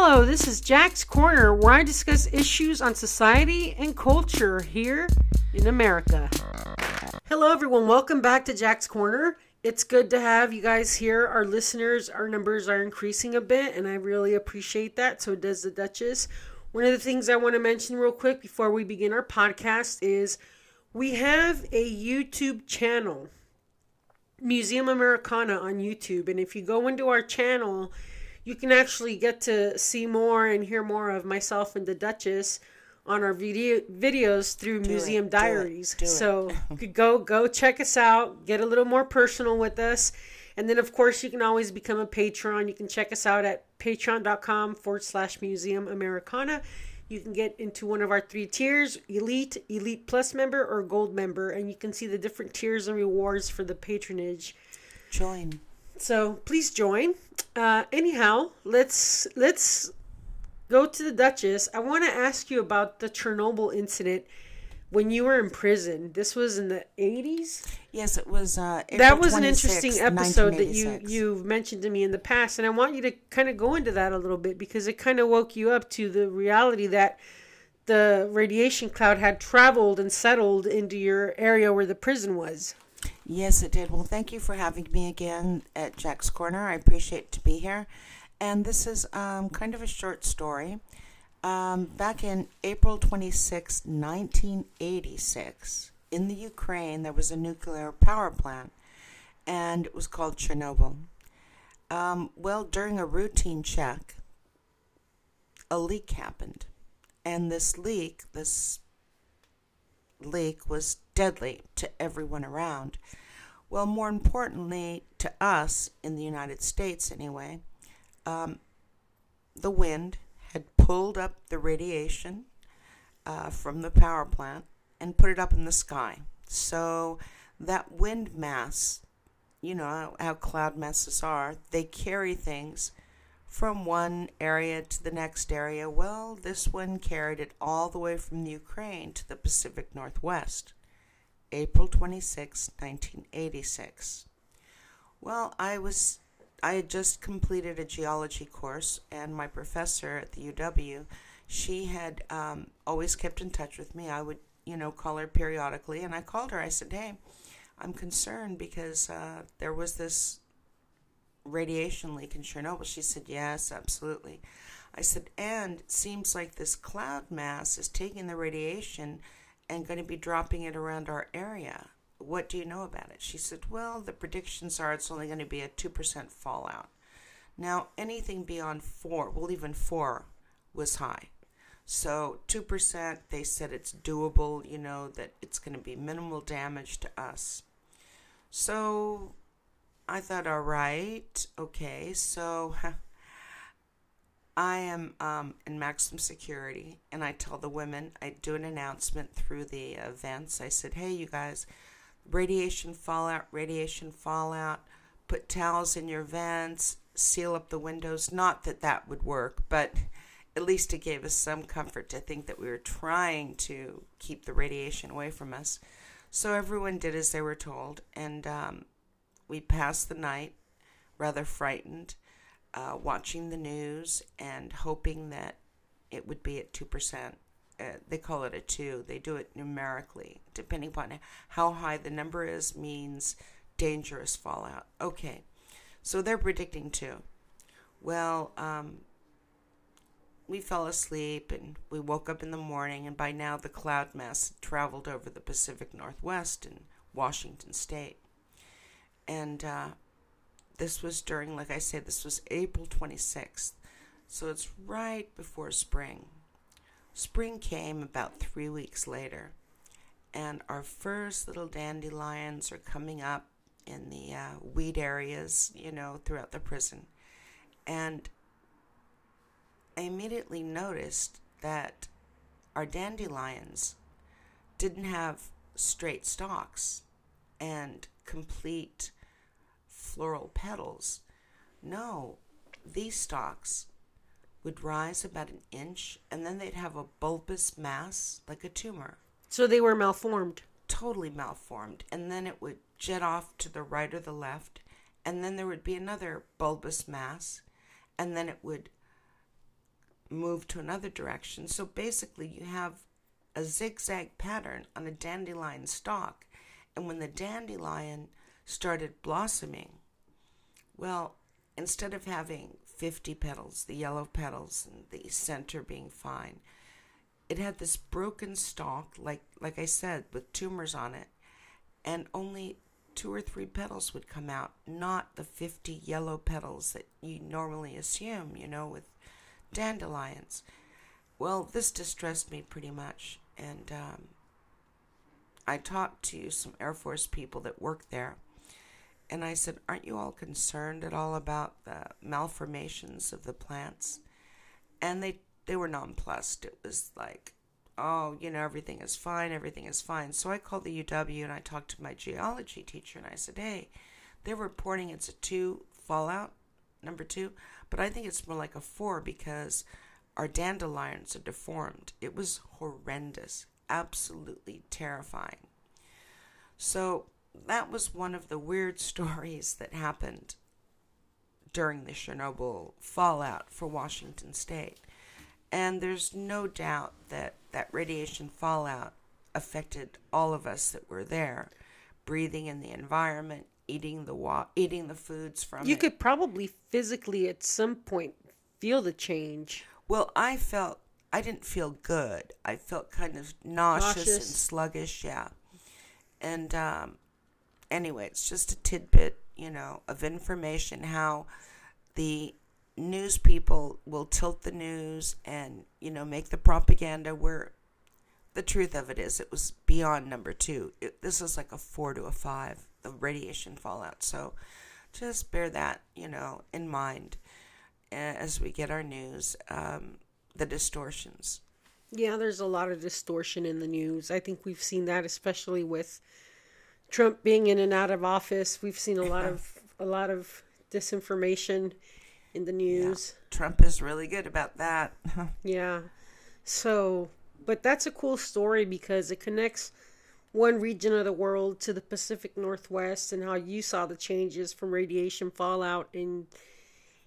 Hello, this is Jack's Corner, where I discuss issues on society and culture here in America. Hello, everyone. Welcome back to Jack's Corner. It's good to have you guys here. Our listeners, our numbers are increasing a bit, and I really appreciate that. So does the Duchess. One of the things I want to mention real quick before we begin our podcast is we have a YouTube channel, Museum Americana on YouTube. And if you go into our channel, you can actually get to see more and hear more of myself and the Duchess on our video videos through Do Museum it, do it, Diaries. do it. So go go check us out, get a little more personal with us. And then of course you can always become a patron. You can check us out at patreon.com forward slash museum Americana. You can get into one of our three tiers elite, elite plus member, or gold member, and you can see the different tiers and rewards for the patronage. Join. So please join. Uh, anyhow, let's let's go to the Duchess. I want to ask you about the Chernobyl incident when you were in prison. This was in the eighties. Yes, it was. Uh, That was an interesting episode that you you've mentioned to me in the past, and I want you to kind of go into that a little bit because it kind of woke you up to the reality that the radiation cloud had traveled and settled into your area where the prison was. Yes, it did. Well, thank you for having me again at Jack's Corner. I appreciate to be here. And this is um, kind of a short story. Um, back in April 26, 1986, in the Ukraine, there was a nuclear power plant, and it was called Chernobyl. Um, well, during a routine check, a leak happened. And this leak, this leak was deadly to everyone around. Well, more importantly, to us in the United States anyway, um, the wind had pulled up the radiation uh, from the power plant and put it up in the sky. So that wind mass, you know how, how cloud masses are, they carry things from one area to the next area. Well, this one carried it all the way from the Ukraine to the Pacific Northwest. April 26, 1986. Well, I was I had just completed a geology course, and my professor at the UW, she had um, always kept in touch with me. I would, you know, call her periodically, and I called her. I said, "Hey, I'm concerned because uh, there was this radiation leak in Chernobyl." She said, "Yes, absolutely." I said, "And seems like this cloud mass is taking the radiation and going to be dropping it around our area. What do you know about it?" She said, "Well, the predictions are it's only going to be a 2% fallout." Now, anything beyond 4, well even 4 was high. So 2%, they said it's doable, you know, that it's going to be minimal damage to us. So I thought, all right, okay, so I am um, in maximum security, and I tell the women, I do an announcement through the events. I said, hey, you guys, radiation fallout, radiation fallout, put towels in your vents, seal up the windows. Not that that would work, but at least it gave us some comfort to think that we were trying to keep the radiation away from us. So everyone did as they were told, and um, we passed the night rather frightened, uh, watching the news and hoping that it would be at 2%. Uh, they call it a 2. They do it numerically. Depending upon how high the number is, means dangerous fallout. Okay, so they're predicting 2. Well, um, we fell asleep and we woke up in the morning, and by now the cloud mass had traveled over the Pacific Northwest and Washington State. And uh, this was during, like I said, this was April 26th. So it's right before spring. Spring came about three weeks later, and our first little dandelions are coming up in the uh, weed areas, you know, throughout the prison. And I immediately noticed that our dandelions didn't have straight stalks and complete floral petals. No, these stalks would rise about an inch and then they'd have a bulbous mass like a tumor, So they were malformed. totally malformed, and then it would jet off to the right or the left, and then there would be another bulbous mass, and then it would move to another direction. So basically, you have a zigzag pattern on a dandelion stalk. And when the dandelion started blossoming, well, instead of having 50 petals, the yellow petals, and the center being fine, it had this broken stalk, like like I said, with tumors on it, and only two or three petals would come out, not the 50 yellow petals that you normally assume, you know, with dandelions. Well, this distressed me pretty much, and um, I talked to some Air Force people that work there, and I said, Aren't you all concerned at all about the malformations of the plants? And they, they were nonplussed. It was like, oh, you know, everything is fine, everything is fine. So I called the UW and I talked to my geology teacher and I said, hey, they're reporting it's a two fallout, number two, but I think it's more like a four because our dandelions are deformed. It was horrendous, absolutely terrifying. So that was one of the weird stories that happened during the Chernobyl fallout for Washington State. And there's no doubt that that radiation fallout affected all of us that were there, breathing in the environment, eating the wa- eating the foods from You it. could probably physically at some point feel the change. Well, I felt I didn't feel good. I felt kind of nauseous, and sluggish, yeah. And um, anyway, it's just a tidbit, you know, of information how the news people will tilt the news and you know make the propaganda where the truth of it is it was beyond number two. It, this is like a four to a five, the radiation fallout. So just bear that, you know, in mind as we get our news. Um, the distortions. Yeah, there's a lot of distortion in the news. I think we've seen that especially with Trump being in and out of office. We've seen a lot of a lot of disinformation in the news. Trump is really good about that. Yeah. So, but that's a cool story because it connects one region of the world to the Pacific Northwest and how you saw the changes from radiation fallout and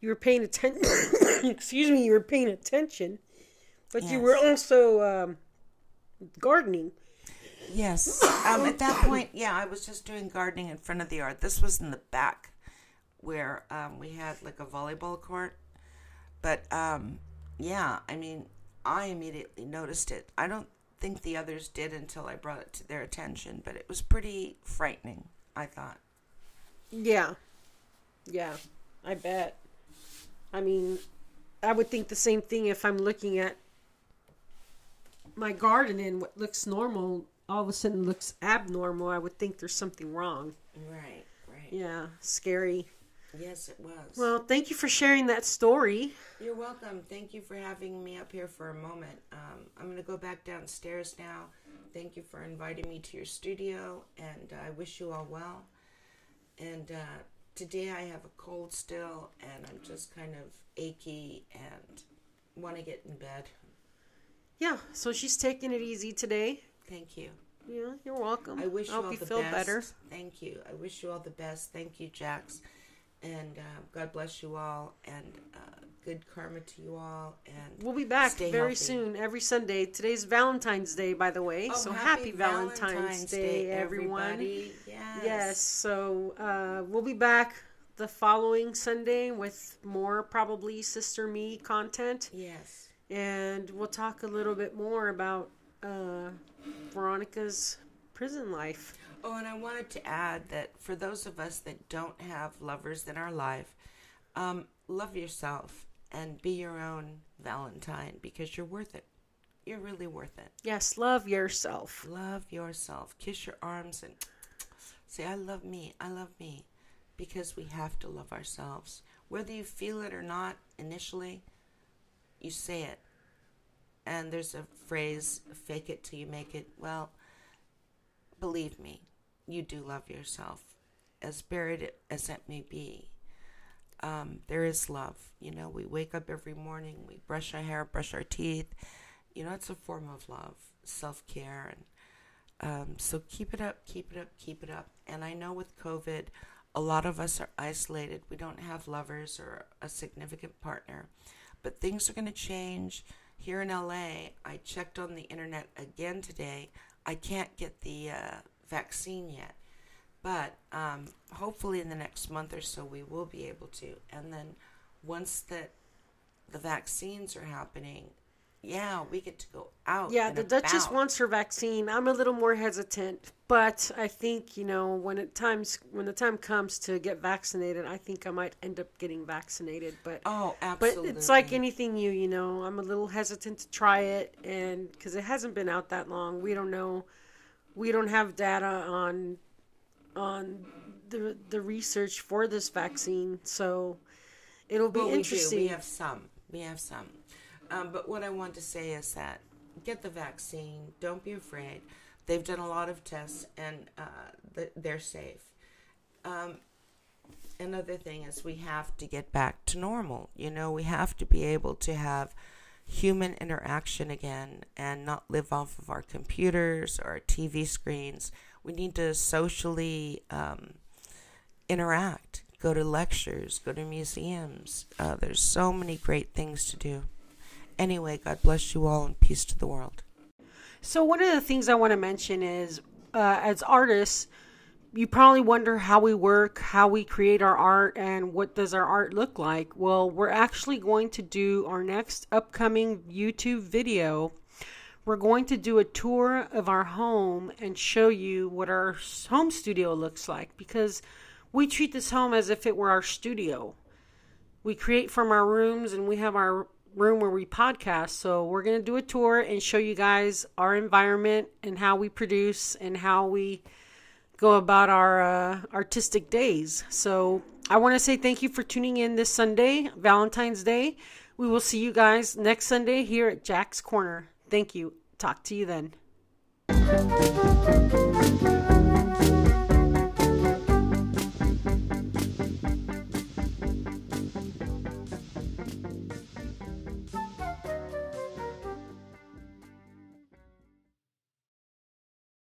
you were paying attention. excuse me, you were paying attention, but you were also um, gardening. Yes. Um, at that point, yeah, I was just doing gardening in front of the yard. This was in the back where um, we had like a volleyball court. But um, yeah, I mean, I immediately noticed it. I don't think the others did until I brought it to their attention, but it was pretty frightening, I thought. Yeah. Yeah, I bet. I mean, I would think the same thing if I'm looking at my garden and what looks normal all of a sudden looks abnormal. I would think there's something wrong. Right, right. Yeah, scary. Yes, it was. Well, thank you for sharing that story. You're welcome. Thank you for having me up here for a moment. Um, I'm going to go back downstairs now. Thank you for inviting me to your studio, and I wish you all well. And uh, today I have a cold still, and I'm just kind of achy and want to get in bed. Yeah, so she's taking it easy today. Thank you. Yeah, you're welcome. I wish I you all you the feel best. better. Thank you. I wish you all the best. Thank you, Jax. And uh, God bless you all, and uh, good karma to you all. And We'll be back very healthy. soon, every Sunday. Today's Valentine's Day, by the way. Oh, so happy, Valentine's, Day, everyone. everybody. Yes. Yes, so uh, we'll be back the following Sunday with more probably Sister Me content. Yes. And we'll talk a little bit more about uh, Veronica's prison life. Oh, and I wanted to add that for those of us that don't have lovers in our life, um, love yourself and be your own Valentine because you're worth it. You're really worth it. Yes, love yourself. Love yourself. Kiss your arms and say, I love me. I love me. Because we have to love ourselves. Whether you feel it or not initially, you say it. And there's a phrase, fake it till you make it. Well, believe me, you do love yourself. As buried as it may be, um, there is love. You know, we wake up every morning, we brush our hair, brush our teeth. You know, it's a form of love, self care. And um, so keep it up, keep it up, keep it up. And I know with COVID, a lot of us are isolated. We don't have lovers or a significant partner. but things are going to change. Here in LA, I checked on the internet again today. I can't get the uh, vaccine yet, but um, hopefully in the next month or so we will be able to. And then once that the vaccines are happening, yeah, we get to go out. Yeah, the Duchess wants her vaccine. I'm a little more hesitant, but I think you know when it times when the time comes to get vaccinated, I think I might end up getting vaccinated. But Oh, absolutely. but it's like anything new, you know. I'm a little hesitant to try it, and because it hasn't been out that long, we don't know. We don't have data on on the the research for this vaccine, so it'll be Well, we do. interesting. We have some. We have some. Um, but what I want to say is that get the vaccine. Don't be afraid. They've done a lot of tests and uh, they're safe. Um, another thing is we have to get back to normal. You know, we have to be able to have human interaction again and not live off of our computers or our TV screens. We need to socially um, interact, go to lectures, go to museums. Uh, there's so many great things to do. Anyway, God bless you all and peace to the world. So one of the things I want to mention is, uh, as artists, you probably wonder how we work, how we create our art, and what does our art look like. Well, we're actually going to do our next upcoming YouTube video. We're going to do a tour of our home and show you what our home studio looks like because we treat this home as if it were our studio. We create from our rooms and we have our room where we podcast. So we're going to do a tour and show you guys our environment and how we produce and how we go about our uh, artistic days. So I want to say thank you for tuning in this Sunday, Valentine's Day. We will see you guys next Sunday here at Jack's Corner. Thank you. Talk to you then.